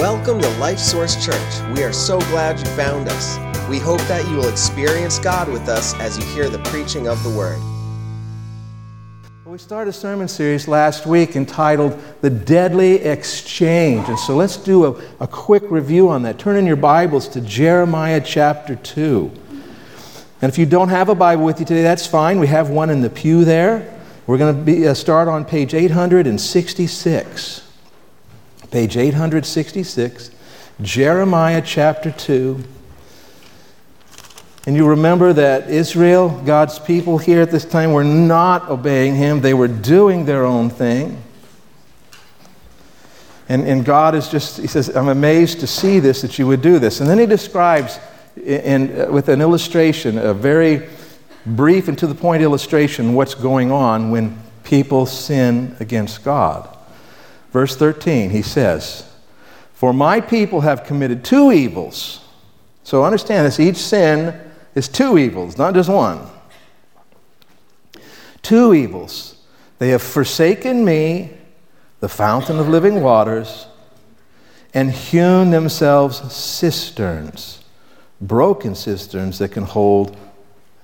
Welcome to Life Source Church. We are so glad you found us. We hope that you will experience God with us as you hear the preaching of the Word. We started a sermon series last week entitled The Deadly Exchange. And so let's do a, a quick review on that. Turn in your Bibles to Jeremiah chapter 2. And if you don't have a Bible with you today, that's fine. We have one in the pew there. We're going to uh, start on page 866. Page 866, Jeremiah chapter 2. And you remember that Israel, God's people here at this time, were not obeying him, they were doing their own thing. And, and God is just, he says, I'm amazed to see this, that you would do this. And then he describes in, in, with an illustration, a very brief and to the point illustration, what's going on when people sin against God. Verse 13, he says, For my people have committed two evils. So understand this each sin is two evils, not just one. Two evils. They have forsaken me, the fountain of living waters, and hewn themselves cisterns, broken cisterns that can hold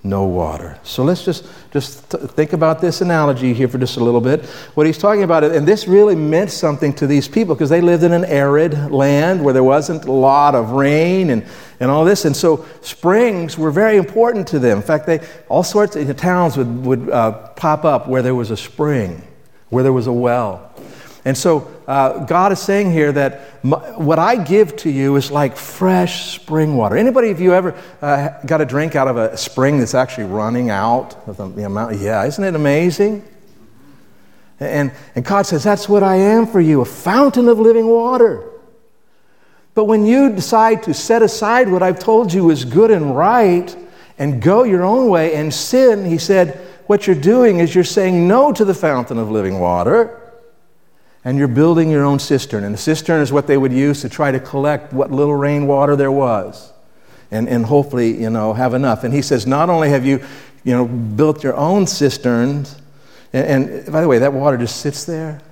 no water. So let's just, just think about this analogy here for just a little bit. What he's talking about, and this really meant something to these people because they lived in an arid land where there wasn't a lot of rain and, and all this. And so springs were very important to them. In fact, they, all sorts of towns would, would uh, pop up where there was a spring, where there was a well. And so uh, God is saying here that my, what I give to you is like fresh spring water. Anybody of you ever uh, got a drink out of a spring that's actually running out of the, the amount? Yeah, isn't it amazing? And, and God says, That's what I am for you, a fountain of living water. But when you decide to set aside what I've told you is good and right and go your own way and sin, he said, what you're doing is you're saying no to the fountain of living water and you're building your own cistern. And a cistern is what they would use to try to collect what little rainwater there was and, and hopefully, you know, have enough. And he says, not only have you, you know, built your own cisterns, and, and by the way, that water just sits there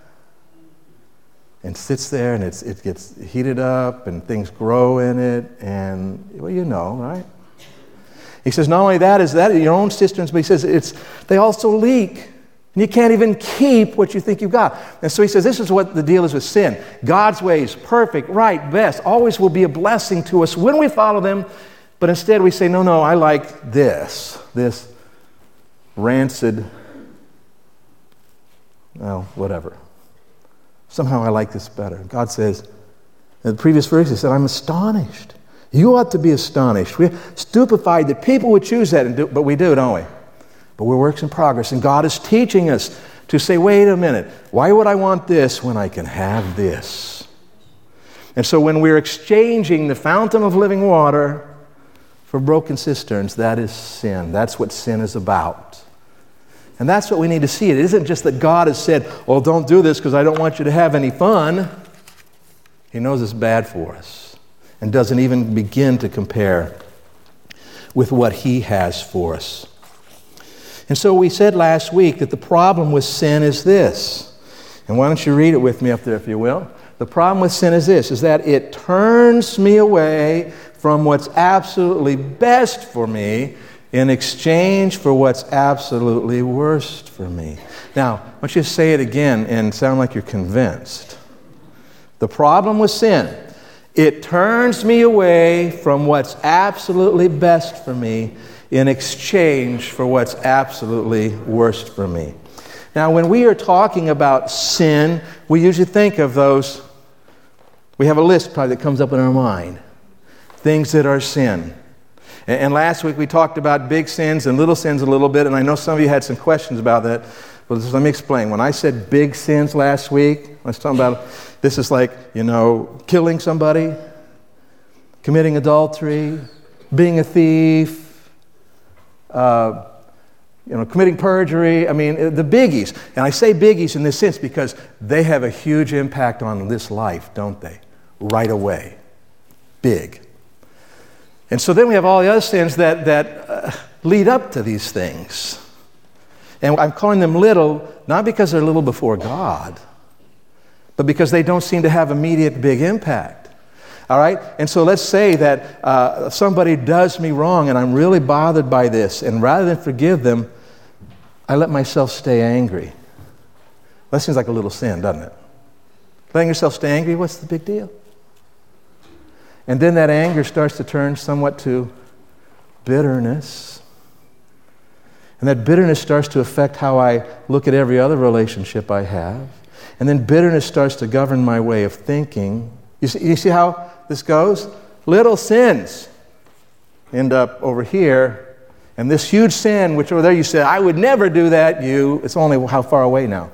and sits there and it gets heated up and things grow in it and, well, you know, right? He says, not only that is that your own cisterns, but he says it's, they also leak. And you can't even keep what you think you've got. And so he says, This is what the deal is with sin. God's ways, perfect, right, best, always will be a blessing to us when we follow them. But instead we say, No, no, I like this, this rancid, well, whatever. Somehow I like this better. God says, in the previous verse, he said, I'm astonished. You ought to be astonished. We're stupefied that people would choose that, do, but we do, don't we? But we're works in progress, and God is teaching us to say, wait a minute, why would I want this when I can have this? And so when we're exchanging the fountain of living water for broken cisterns, that is sin. That's what sin is about. And that's what we need to see. It isn't just that God has said, well, don't do this because I don't want you to have any fun. He knows it's bad for us and doesn't even begin to compare with what He has for us. And so we said last week that the problem with sin is this. And why don't you read it with me up there, if you will? The problem with sin is this is that it turns me away from what's absolutely best for me in exchange for what's absolutely worst for me. Now, why don't you say it again and sound like you're convinced. The problem with sin, it turns me away from what's absolutely best for me in exchange for what's absolutely worst for me. Now, when we are talking about sin, we usually think of those, we have a list probably that comes up in our mind things that are sin. And, last week we talked about big sins and little sins a little bit, and I know some of you had some questions about that. But let me explain. When I said big sins last week, I was talking about this is like, you know, killing somebody, committing adultery, being a thief, uh, you know, committing perjury. I mean, uh, the biggies. And I say biggies in this sense because they have a huge impact on this life, don't they? Right away. Big. And so then we have all the other sins that, that uh, lead up to these things. And I'm calling them little, not because they're little before God, but because they don't seem to have immediate big impact. All right? And so let's say that uh, somebody does me wrong and I'm really bothered by this, and rather than forgive them, I let myself stay angry. That seems like a little sin, doesn't it? Letting yourself stay angry, what's the big deal? And then that anger starts to turn somewhat to bitterness. And that bitterness starts to affect how I look at every other relationship I have. And then bitterness starts to govern my way of thinking. You see, you see how this goes? Little sins end up over here. And this huge sin, which over there you said, I would never do that, you, it's only how far away now?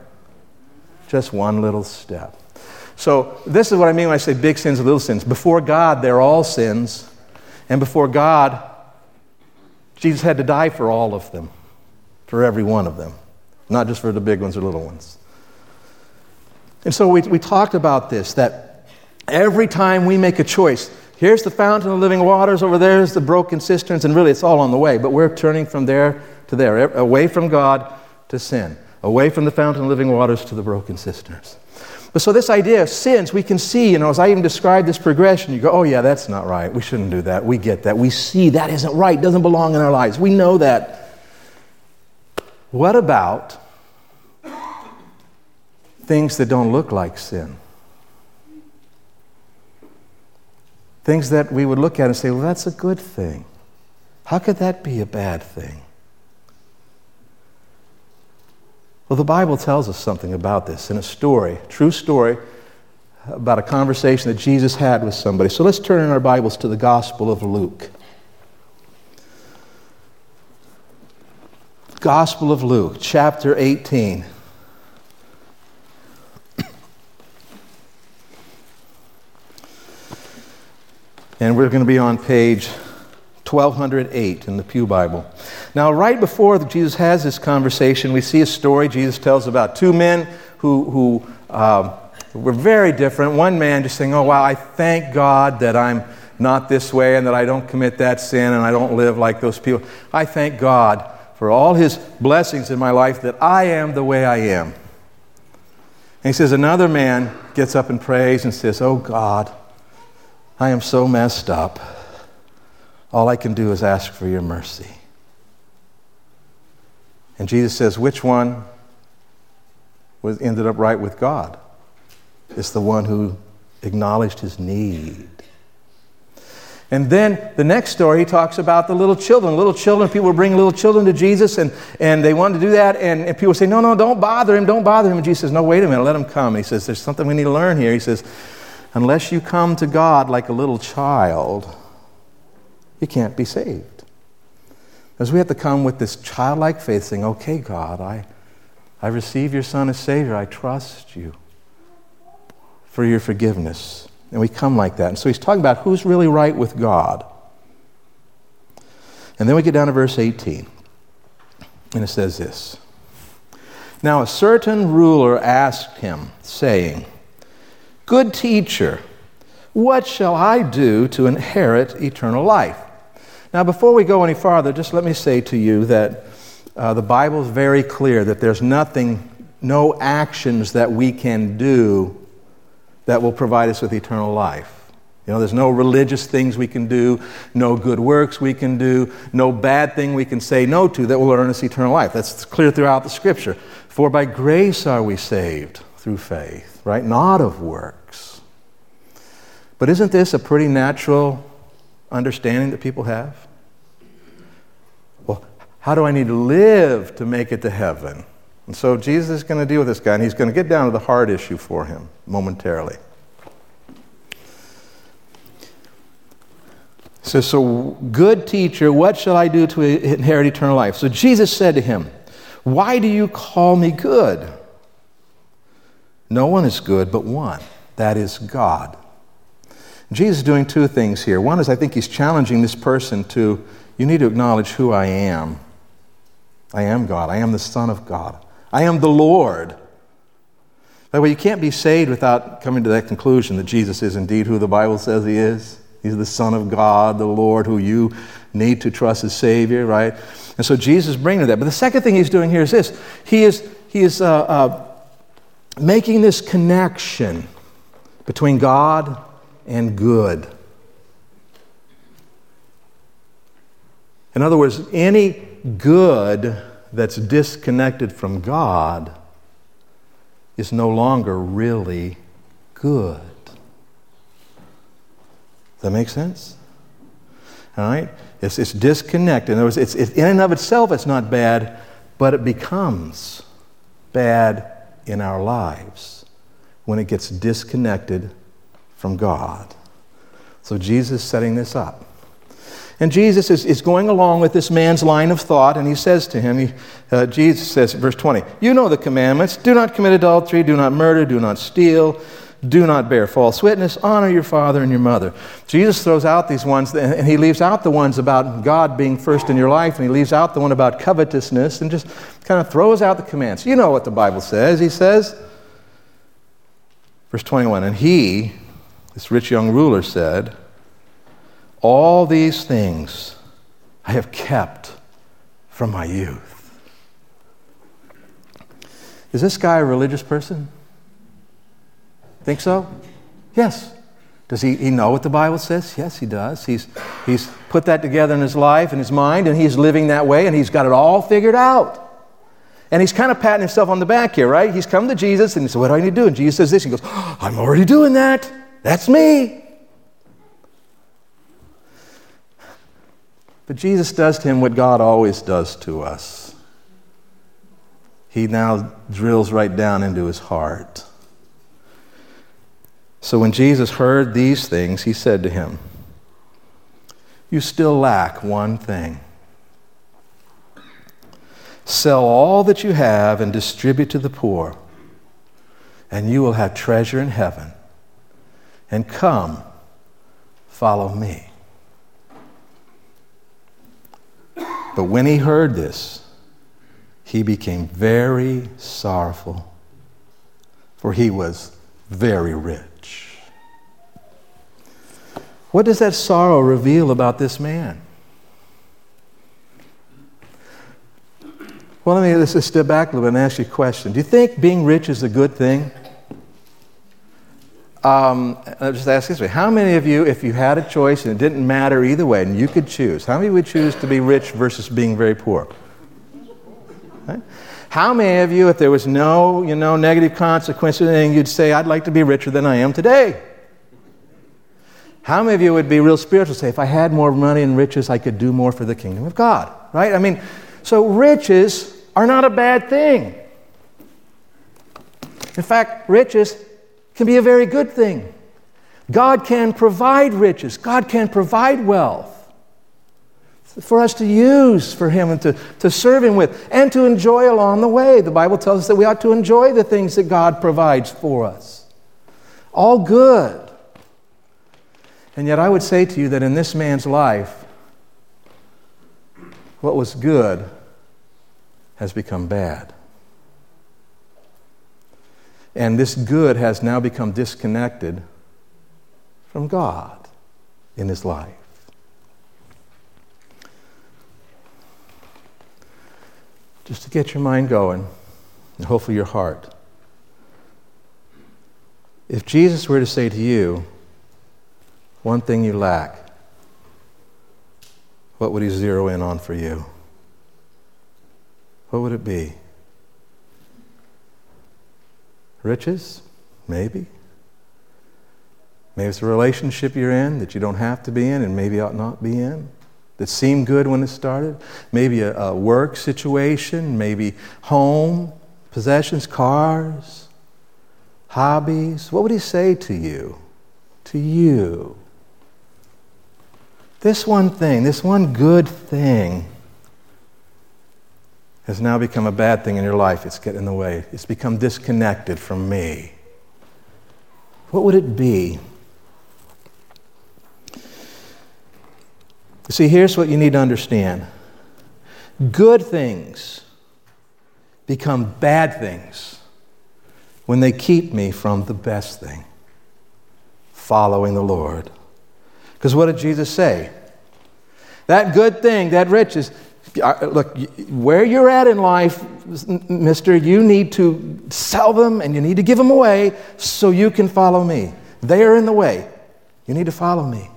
Just one little step. So, this is what I mean when I say big sins and little sins. Before God, they're all sins. And before God, Jesus had to die for all of them, for every one of them, not just for the big ones or little ones. And so we, we talked about this that every time we make a choice, here's the fountain of living waters, over there is the broken cisterns, and really it's all on the way, but we're turning from there to there, away from God to sin, away from the fountain of living waters to the broken cisterns. But so this idea of sins, we can see, you know, as I even describe this progression, you go, oh yeah, that's not right. We shouldn't do that. We get that. We see that isn't right, doesn't belong in our lives. We know that. What about things that don't look like sin. Things that we would look at and say, well, that's a good thing. How could that be a bad thing? Well, the Bible tells us something about this in a story, true story, about a conversation that Jesus had with somebody. So let's turn in our Bibles to the Gospel of Luke. Gospel of Luke, chapter 18. And we're going to be on page 1208 in the Pew Bible. Now, right before Jesus has this conversation, we see a story Jesus tells about two men who, who um, were very different. One man just saying, Oh, wow, I thank God that I'm not this way and that I don't commit that sin and I don't live like those people. I thank God for all his blessings in my life that I am the way I am. And he says, Another man gets up and prays and says, Oh, God. I am so messed up. All I can do is ask for your mercy. And Jesus says, which one was, ended up right with God? It's the one who acknowledged his need. And then the next story, he talks about the little children. Little children, people bring little children to Jesus, and, and they wanted to do that. And, and people say, No, no, don't bother him, don't bother him. And Jesus says, No, wait a minute, let him come. He says, There's something we need to learn here. He says, unless you come to God like a little child, you can't be saved. As we have to come with this childlike faith, saying, Okay, God, I, I receive your Son as Savior. I trust you for your forgiveness. And we come like that. And so he's talking about who's really right with God. And then we get down to verse 18. And it says this Now a certain ruler asked him, saying, Good teacher, what shall I do to inherit eternal life? Now, before we go any farther, just let me say to you that uh, the Bible is very clear that there's nothing, no actions that we can do that will provide us with eternal life. You know, there's no religious things we can do, no good works we can do, no bad thing we can say no to that will earn us eternal life. That's clear throughout the scripture. For by grace are we saved through faith, right? Not of works. But isn't this a pretty natural understanding that people have? Well, how do I need to live to make it to heaven? And so Jesus is going to deal with this guy, and he's going to get down to the hard issue for him momentarily. So, so, good teacher, what shall I do to inherit eternal life? So Jesus said to him, Why do you call me good? No one is good but one, that is God. Jesus is doing two things here. One is I think he's challenging this person to, you need to acknowledge who I am. I am God. I am the Son of God. I am the Lord. By the way, you can't be saved without coming to that conclusion that Jesus is indeed who the Bible says he is. He's the Son of God, the Lord, who you need to trust as Savior, right? And so Jesus is bringing that. But the second thing he's doing here is this he is, he is uh, uh, making this connection between God and good. In other words, any good that's disconnected from God is no longer really good. Does that make sense? All right? It's, it's disconnected. In other words, it's, it's, in and of itself, it's not bad, but it becomes bad in our lives when it gets disconnected from God. So Jesus is setting this up. And Jesus is, is going along with this man's line of thought, and he says to him, he, uh, Jesus says, verse 20, You know the commandments do not commit adultery, do not murder, do not steal, do not bear false witness, honor your father and your mother. Jesus throws out these ones, and he leaves out the ones about God being first in your life, and he leaves out the one about covetousness, and just kind of throws out the commands. You know what the Bible says. He says, verse 21, And he, this rich young ruler, said, All these things I have kept from my youth. Is this guy a religious person? Think so? Yes. Does he, he know what the Bible says? Yes, he does. He's, he's put that together in his life and his mind, and he's living that way, and he's got it all figured out. And he's kind of patting himself on the back here, right? He's come to Jesus and he said, What do I need to do? And Jesus says this. He goes, oh, I'm already doing that. That's me. But Jesus does to him what God always does to us. He now drills right down into his heart. So when Jesus heard these things, he said to him, You still lack one thing. Sell all that you have and distribute to the poor, and you will have treasure in heaven. And come, follow me. But when he heard this, he became very sorrowful, for he was very rich. What does that sorrow reveal about this man? Well, let me just step back a little bit and ask you a question. Do you think being rich is a good thing? Um, I'll just ask this way. How many of you, if you had a choice and it didn't matter either way, and you could choose, how many would choose to be rich versus being very poor? Right? How many of you, if there was no, you know, negative consequences, you'd say, I'd like to be richer than I am today? How many of you would be real spiritual say, if I had more money and riches, I could do more for the kingdom of God? Right? I mean, so riches are not a bad thing. In fact, riches can be a very good thing. God can provide riches, God can provide wealth for us to use for Him and to, to serve Him with and to enjoy along the way. The Bible tells us that we ought to enjoy the things that God provides for us. All good. And yet, I would say to you that in this man's life, what was good has become bad. And this good has now become disconnected from God in his life. Just to get your mind going, and hopefully your heart. If Jesus were to say to you, one thing you lack, what would he zero in on for you? What would it be? Riches? Maybe. Maybe it's a relationship you're in that you don't have to be in and maybe ought not be in that seemed good when it started. Maybe a, a work situation, maybe home, possessions, cars, hobbies. What would he say to you? To you. This one thing, this one good thing, has now become a bad thing in your life. It's getting in the way. It's become disconnected from me. What would it be? See, here's what you need to understand good things become bad things when they keep me from the best thing following the Lord. Because what did Jesus say? That good thing, that riches, uh, look, where you're at in life, mister, you need to sell them and you need to give them away so you can follow me. They are in the way. You need to follow me.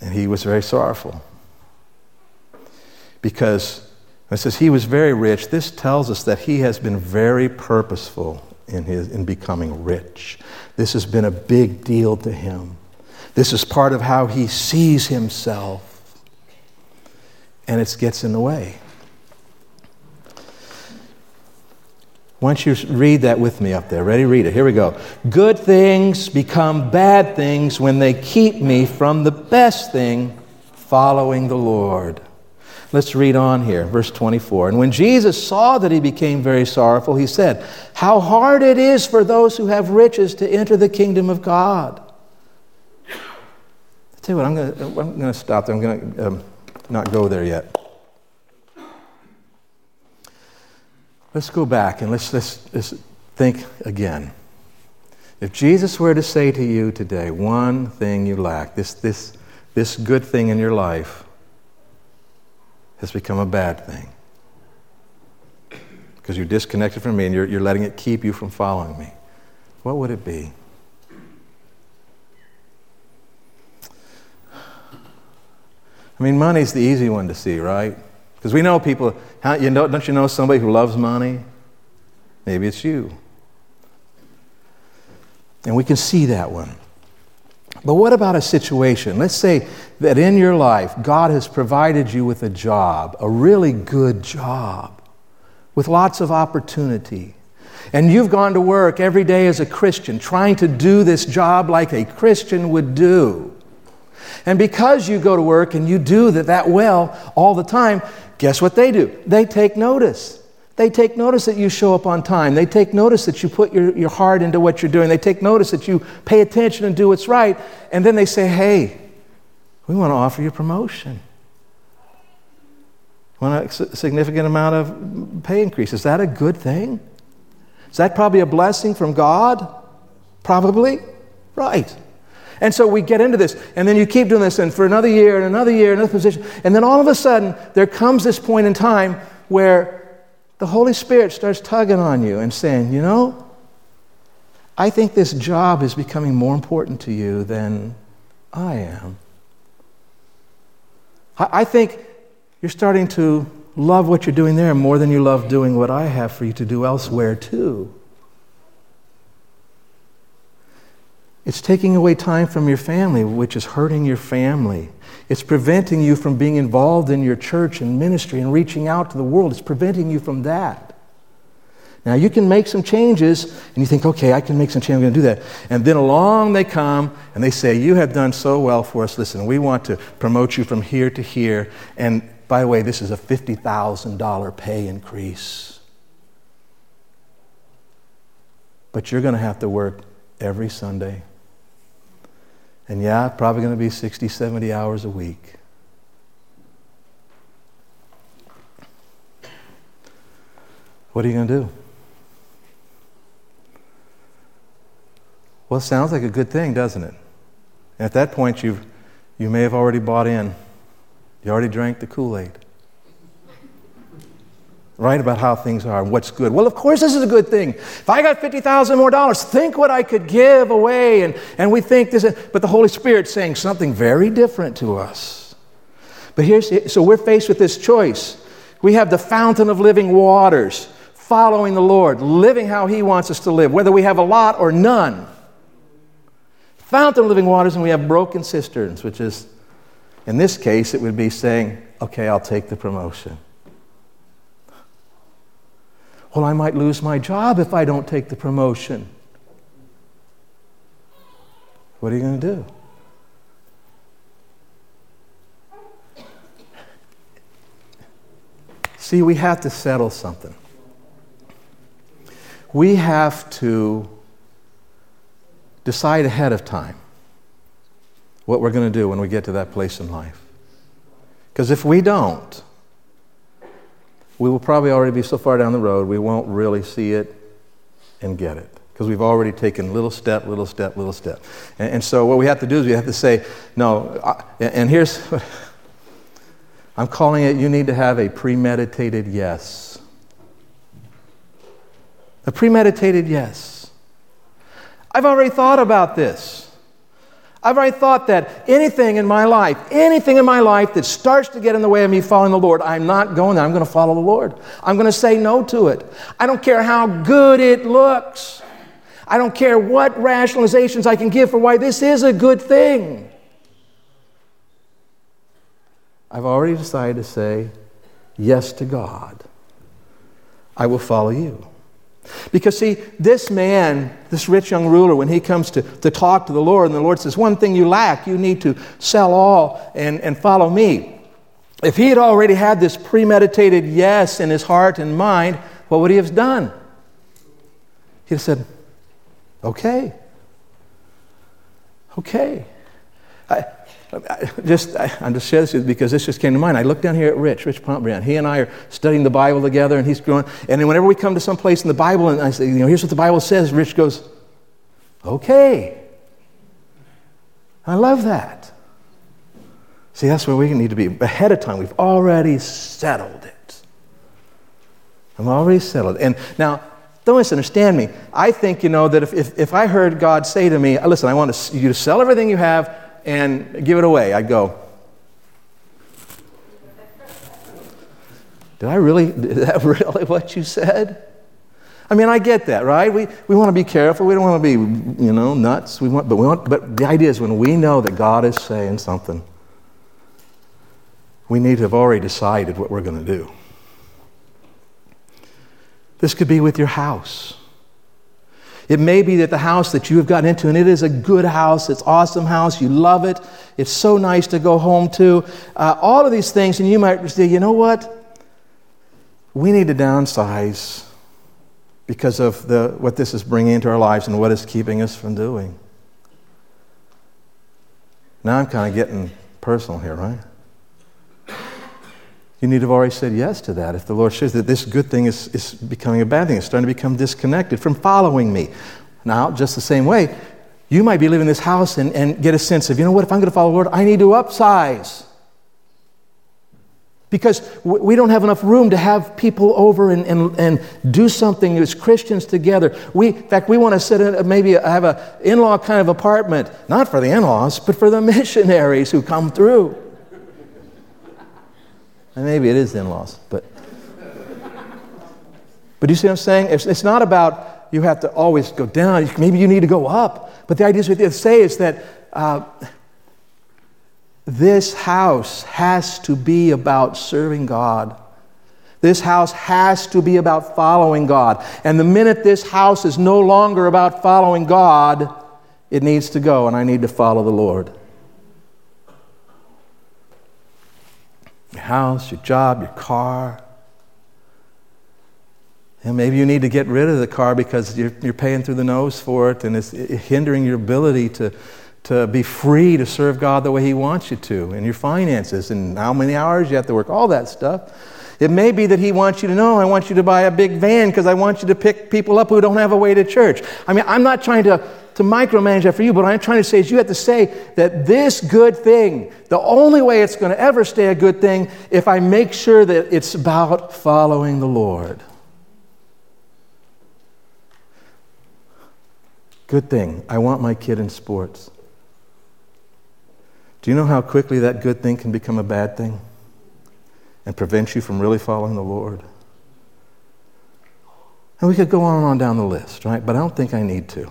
And he was very sorrowful. Because it says he was very rich, this tells us that he has been very purposeful in, his, in becoming rich. This has been a big deal to him. This is part of how he sees himself. And it gets in the way. Why don't you read that with me up there? Ready? Read it. Here we go. Good things become bad things when they keep me from the best thing, following the Lord. Let's read on here, verse 24. And when Jesus saw that he became very sorrowful, he said, How hard it is for those who have riches to enter the kingdom of God. Tell you what, I'm going I'm to stop there. I'm going to um, not go there yet. Let's go back and let's, let's, let's think again. If Jesus were to say to you today, one thing you lack, this, this, this good thing in your life has become a bad thing because you're disconnected from me and you're, you're letting it keep you from following me, what would it be? I mean, money's the easy one to see, right? Because we know people, how, you know, don't you know somebody who loves money? Maybe it's you. And we can see that one. But what about a situation? Let's say that in your life, God has provided you with a job, a really good job, with lots of opportunity. And you've gone to work every day as a Christian, trying to do this job like a Christian would do. And because you go to work and you do that, that well all the time, guess what they do? They take notice. They take notice that you show up on time. They take notice that you put your, your heart into what you're doing. They take notice that you pay attention and do what's right. And then they say, hey, we want to offer you promotion. Want a significant amount of pay increase. Is that a good thing? Is that probably a blessing from God? Probably. Right. And so we get into this, and then you keep doing this, and for another year, and another year, another position. And then all of a sudden, there comes this point in time where the Holy Spirit starts tugging on you and saying, You know, I think this job is becoming more important to you than I am. I think you're starting to love what you're doing there more than you love doing what I have for you to do elsewhere, too. It's taking away time from your family, which is hurting your family. It's preventing you from being involved in your church and ministry and reaching out to the world. It's preventing you from that. Now, you can make some changes, and you think, okay, I can make some changes, I'm going to do that. And then along they come, and they say, You have done so well for us. Listen, we want to promote you from here to here. And by the way, this is a $50,000 pay increase. But you're going to have to work every Sunday and yeah, probably going to be 60, 70 hours a week. What are you going to do? Well, it sounds like a good thing, doesn't it? And at that point, you've, you may have already bought in. You already drank the Kool Aid right? About how things are and what's good. Well, of course, this is a good thing. If I got 50,000 more dollars, think what I could give away. And, and we think this, is, but the Holy Spirit's saying something very different to us. But here's, so we're faced with this choice. We have the fountain of living waters, following the Lord, living how He wants us to live, whether we have a lot or none. Fountain of living waters, and we have broken cisterns, which is, in this case, it would be saying, okay, I'll take the promotion. Well, I might lose my job if I don't take the promotion. What are you going to do? See, we have to settle something. We have to decide ahead of time what we're going to do when we get to that place in life. Because if we don't, we will probably already be so far down the road, we won't really see it and get it. Because we've already taken little step, little step, little step. And, and, so what we have to do is we have to say, no, I, and here's, I'm calling it, you need to have a premeditated yes. A premeditated yes. I've already thought about this. I've already thought that anything in my life, anything in my life that starts to get in the way of me following the Lord, I'm not going there. I'm going to follow the Lord. I'm going to say no to it. I don't care how good it looks. I don't care what rationalizations I can give for why this is a good thing. I've already decided to say yes to God. I will follow you. Because, see, this man, this rich young ruler, when he comes to, to talk to the Lord, and the Lord says, One thing you lack, you need to sell all and, and follow me. If he had already had this premeditated yes in his heart and mind, what would he have done? He'd have said, Okay. Okay. I, just, I, am just sharing this because this just came to mind. I look down here at Rich, Rich Pontbriand. He and I are studying the Bible together, and he's growing. And whenever we come to some place in the Bible, and I say, you know, here's what the Bible says, Rich goes, okay. I love that. See, that's where we need to be ahead of time. We've already settled it. I'm already settled. And now, don't misunderstand me. I think, you know, that if, if, if I heard God say to me, listen, I want you to sell everything you have and give it away, I'd go, Did I really, is that really what you said? I mean, I get that, right? We, we want to be careful. We don't want to be, you know, nuts. We want, but, we want, but the idea is when we know that God is saying something, we need to have already decided what we're going to do. This could be with your house. It may be that the house that you have gotten into, and it is a good house, it's awesome house, you love it, it's so nice to go home to. Uh, all of these things, and you might say, you know what? We need to downsize because of the, what this is bringing into our lives and what it's keeping us from doing. Now I'm kind of getting personal here, right? You need to have already said yes to that. If the Lord shows that this good thing is, is becoming a bad thing, it's starting to become disconnected from following me. Now, just the same way, you might be living in this house and, and get a sense of, you know what, if I'm going to follow the Lord, I need to upsize. Because we don't have enough room to have people over and, and, and do something as Christians together. We, in fact, we want to sit in, maybe have an in law kind of apartment, not for the in laws, but for the missionaries who come through. And maybe it is in laws, but. But you see what I'm saying? It's, it's not about you have to always go down. Maybe you need to go up. But the idea is what they say is that uh, this house has to be about serving God. This house has to be about following God. And the minute this house is no longer about following God, it needs to go, and I need to follow the Lord. Your house, your job, your car. And maybe you need to get rid of the car because you're, you're paying through the nose for it and it's hindering your ability to, to be free to serve God the way He wants you to, and your finances, and how many hours you have to work, all that stuff. It may be that He wants you to know, I want you to buy a big van because I want you to pick people up who don't have a way to church. I mean, I'm not trying to to micromanage that for you, but what I'm trying to say is you have to say that this good thing, the only way it's going to ever stay a good thing, if I make sure that it's about following the Lord. Good thing. I want my kid in sports. Do you know how quickly that good thing can become a bad thing and prevent you from really following the Lord? And we could go on and on down the list, right? But I don't think I need to.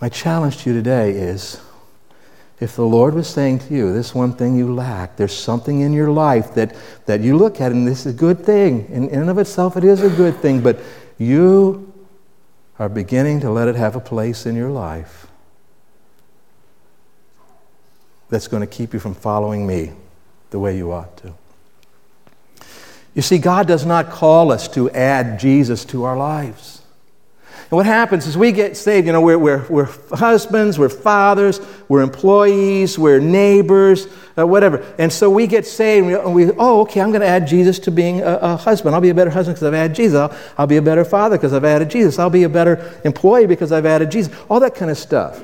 My challenge to you today is if the Lord was saying to you, this one thing you lack, there's something in your life that, that you look at and this is a good thing. In, in and of itself, it is a good thing, but you are beginning to let it have a place in your life that's going to keep you from following me the way you ought to. You see, God does not call us to add Jesus to our lives. And what happens is we get saved, you know, we're, we're, we're husbands, we're fathers, we're employees, we're neighbors, uh, whatever. And so we get saved and we, oh, okay, I'm going to add Jesus to being a, a husband. I'll be a better husband because I've added Jesus. I'll, I'll be a better father because I've added Jesus. I'll be a better employee because I've added Jesus. All that kind of stuff.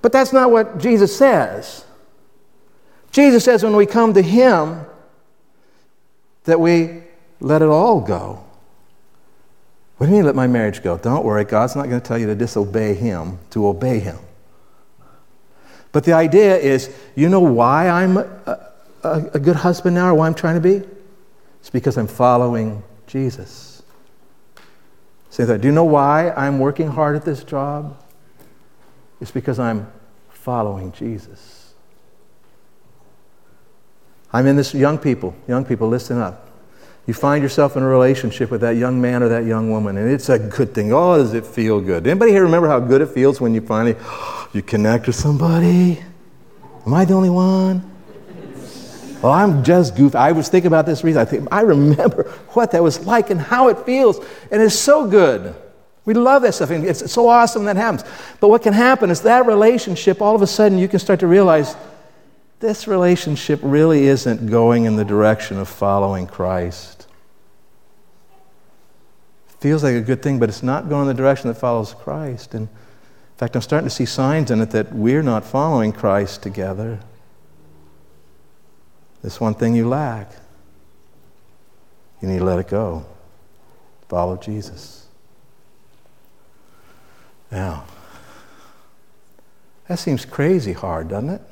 But that's not what Jesus says. Jesus says when we come to Him that we let it all go What do you mean let my marriage go? Don't worry, God's not going to tell you to disobey Him, to obey Him. But the idea is you know why I'm a, a, a good husband now or why I'm trying to be? It's because I'm following Jesus. Say that. Do you know why I'm working hard at this job? It's because I'm following Jesus. I'm in this, young people, young people, listen up. You find yourself in a relationship with that young man or that young woman, and it's a good thing. Oh, does it feel good? Anybody here remember how good it feels when you finally you connect with somebody? Am I the only one? Well, I'm just goofy. I was thinking about this reason. I think I remember what that was like and how it feels, and it's so good. We love that stuff, and it's so awesome that happens. But what can happen is that relationship, all of a sudden, you can start to realize this relationship really isn't going in the direction of following Christ. Feels like a good thing, but it's not going in the direction that follows Christ. And in fact, I'm starting to see signs in it that we're not following Christ together. This one thing you lack. You need to let it go. Follow Jesus. Now, that seems crazy hard, doesn't it?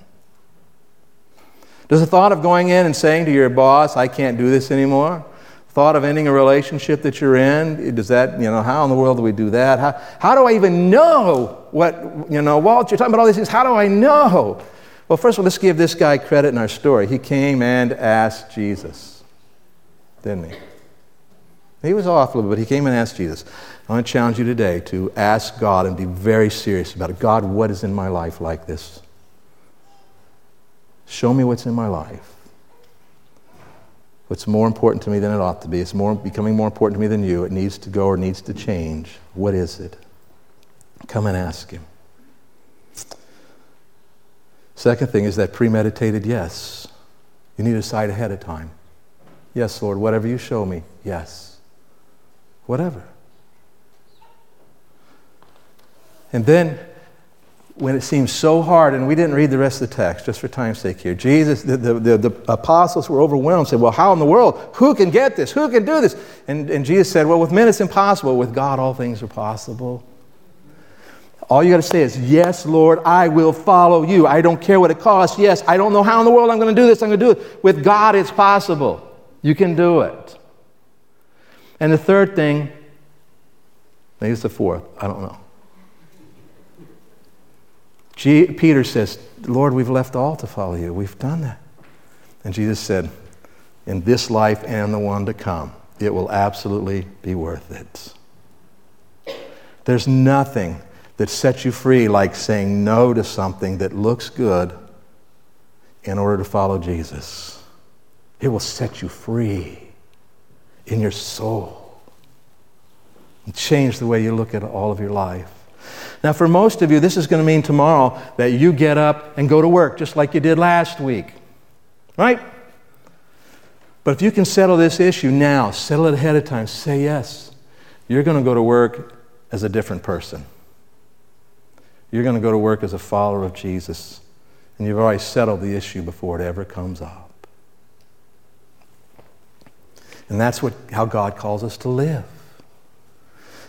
Does the thought of going in and saying to your boss, I can't do this anymore? Thought of ending a relationship that you're in, does that, you know, how in the world do we do that? How, how do I even know what, you know, Walt, you're talking about all these things, how do I know? Well, first of all, let's give this guy credit in our story. He came and asked Jesus, didn't he? He was awful, but he came and asked Jesus. I want to challenge you today to ask God and be very serious about it. God, what is in my life like this? Show me what's in my life. What's more important to me than it ought to be? It's more, becoming more important to me than you. It needs to go or needs to change. What is it? Come and ask Him. Second thing is that premeditated yes. You need to decide ahead of time. Yes, Lord, whatever you show me, yes. Whatever. And then, when it seems so hard, and we didn't read the rest of the text, just for time's sake here, Jesus, the, the, the, the apostles were overwhelmed, said, Well, how in the world? Who can get this? Who can do this? And, and Jesus said, Well, with men it's impossible. With God, all things are possible. All you got to say is, Yes, Lord, I will follow you. I don't care what it costs. Yes, I don't know how in the world I'm going to do this. I'm going to do it. With God, it's possible. You can do it. And the third thing, maybe it's the fourth, I don't know. Peter says, Lord, we've left all to follow you. We've done that. And Jesus said, In this life and the one to come, it will absolutely be worth it. There's nothing that sets you free like saying no to something that looks good in order to follow Jesus. It will set you free in your soul and change the way you look at all of your life. Now, for most of you, this is going to mean tomorrow that you get up and go to work just like you did last week. Right? But if you can settle this issue now, settle it ahead of time, say yes, you're going to go to work as a different person. You're going to go to work as a follower of Jesus, and you've already settled the issue before it ever comes up. And that's what, how God calls us to live.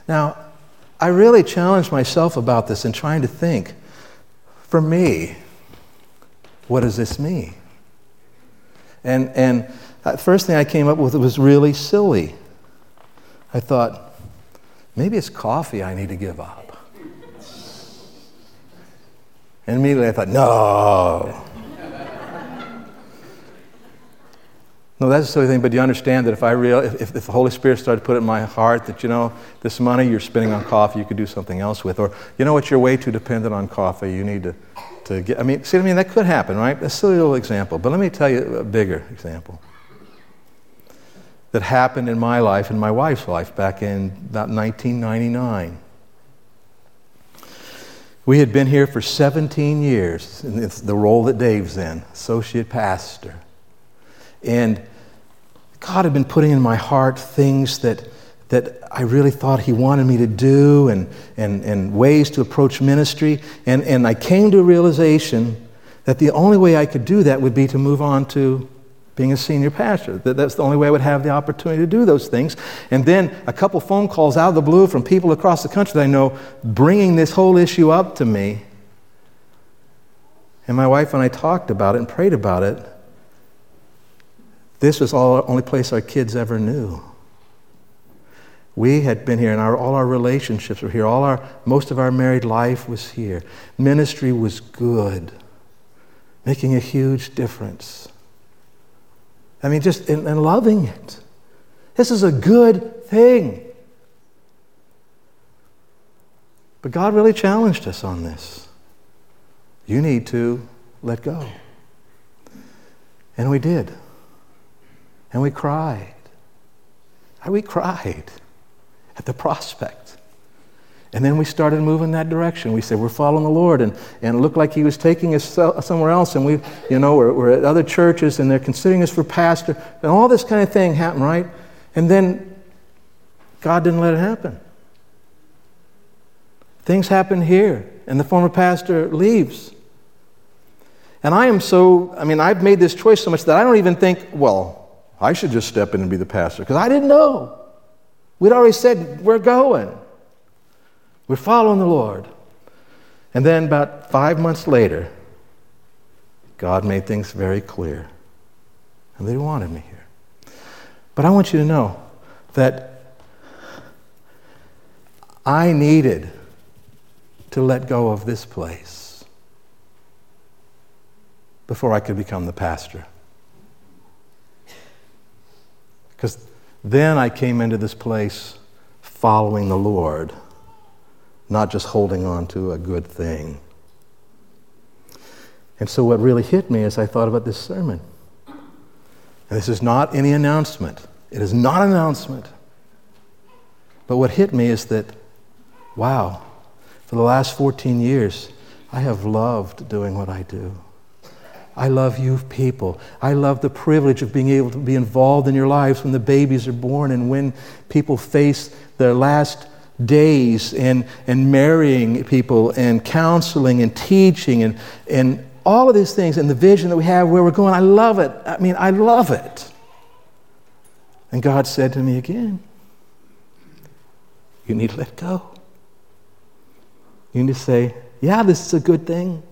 Now, I really challenged myself about this and trying to think for me, what does this mean? And, and the first thing I came up with was really silly. I thought, maybe it's coffee I need to give up. And immediately I thought, no. No, that's the silly thing, but do you understand that if I real, if, if the Holy Spirit started to put it in my heart that, you know, this money you're spending on coffee, you could do something else with, or, you know what, you're way too dependent on coffee, you need to, to get, I mean, see I mean? That could happen, right? A silly little example. But let me tell you a bigger example that happened in my life and my wife's life back in about 1999. We had been here for 17 years, and it's the role that Dave's in, associate pastor. And God had been putting in my heart things that, that I really thought He wanted me to do and, and, and ways to approach ministry. And, and I came to a realization that the only way I could do that would be to move on to being a senior pastor. That, that's the only way I would have the opportunity to do those things. And then a couple phone calls out of the blue from people across the country that I know bringing this whole issue up to me. And my wife and I talked about it and prayed about it. This was all only place our kids ever knew. We had been here, and our, all our relationships were here. All our, most of our married life was here. Ministry was good, making a huge difference. I mean, just in, in loving it. This is a good thing. But God really challenged us on this. You need to let go. And we did. And we cried. We cried at the prospect. And then we started moving that direction. We said, we're following the Lord. And, and it looked like He was taking us somewhere else. And we, you know, we're, we're at other churches and they're considering us for pastor. And all this kind of thing happened, right? And then God didn't let it happen. Things happen here, and the former pastor leaves. And I am so, I mean, I've made this choice so much that I don't even think, well, I should just step in and be the pastor, because I didn't know. We'd already said, we're going. We're following the Lord. And then about five months later, God made things very clear. And they wanted me here. But I want you to know that I needed to let go of this place before I could become the pastor. Because then I came into this place following the Lord, not just holding on to a good thing. And so, what really hit me as I thought about this sermon, and this is not any announcement, it is not an announcement. But what hit me is that, wow, for the last 14 years, I have loved doing what I do. I love you people. I love the privilege of being able to be involved in your lives when the babies are born and when people face their last days and, and marrying people and counseling and teaching and, and all of these things and the vision that we have where we're going. I love it. I mean, I love it. And God said to me again, You need to let go. You need to say, yeah, this is a good thing.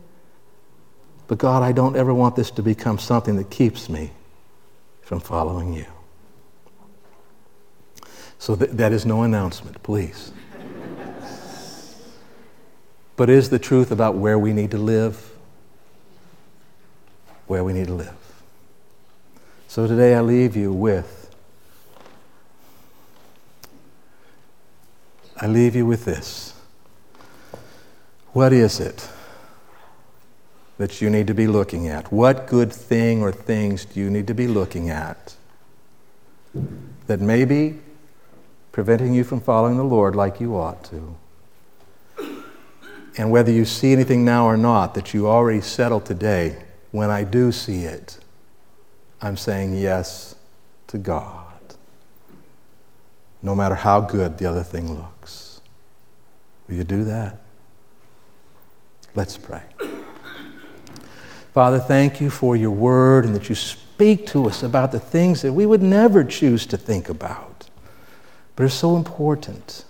But God, I don't ever want this to become something that keeps me from following you. So th- that is no announcement, please. but is the truth about where we need to live, where we need to live. So today I leave you with I leave you with this. What is it that you need to be looking at? What good thing or things do you need to be looking at that may be preventing you from following the Lord like you ought to? And whether you see anything now or not that you already settled today, when I do see it, I'm saying yes to God, no matter how good the other thing looks. Will you do that? Let's pray. Father, thank you for your word and that you speak to us about the things that we would never choose to think about, but are so important.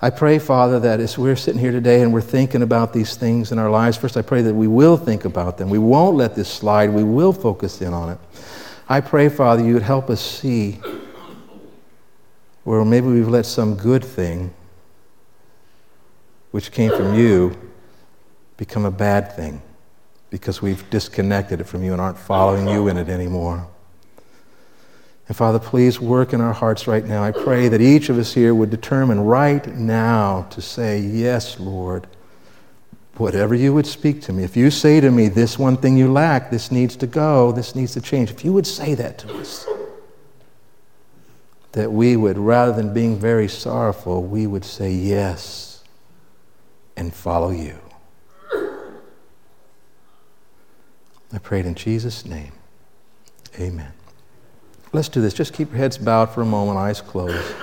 I pray, Father, that as we're sitting here today and we're thinking about these things in our lives, first I pray that we will think about them. We won't let this slide. We will focus in on it. I pray, Father, you would help us see where maybe we've let some good thing which came from you become a bad thing because we've disconnected it from you and aren't following you in it anymore. And Father, please work in our hearts right now. I pray that each of us here would determine right now to say, Yes, Lord, whatever you would speak to me. If you say to me, This one thing you lack, this needs to go, this needs to change, if you would say that to us, that we would, rather than being very sorrowful, we would say yes and follow you. I prayed in Jesus' name. Amen. Let's do this. Just keep your heads bowed for a moment, eyes closed.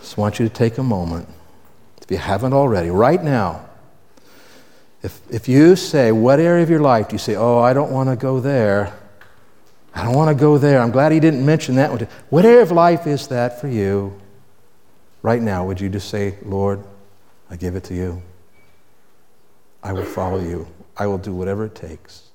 Just want you to take a moment, if you haven't already, right now, If, if you say, what area of your life do you say, oh, I don't want to go there? I don't want to go there. I'm glad he didn't mention that one. What area of life is that for you? Right now, would you just say, Lord, I give it to you? I will follow you. I will do whatever it takes.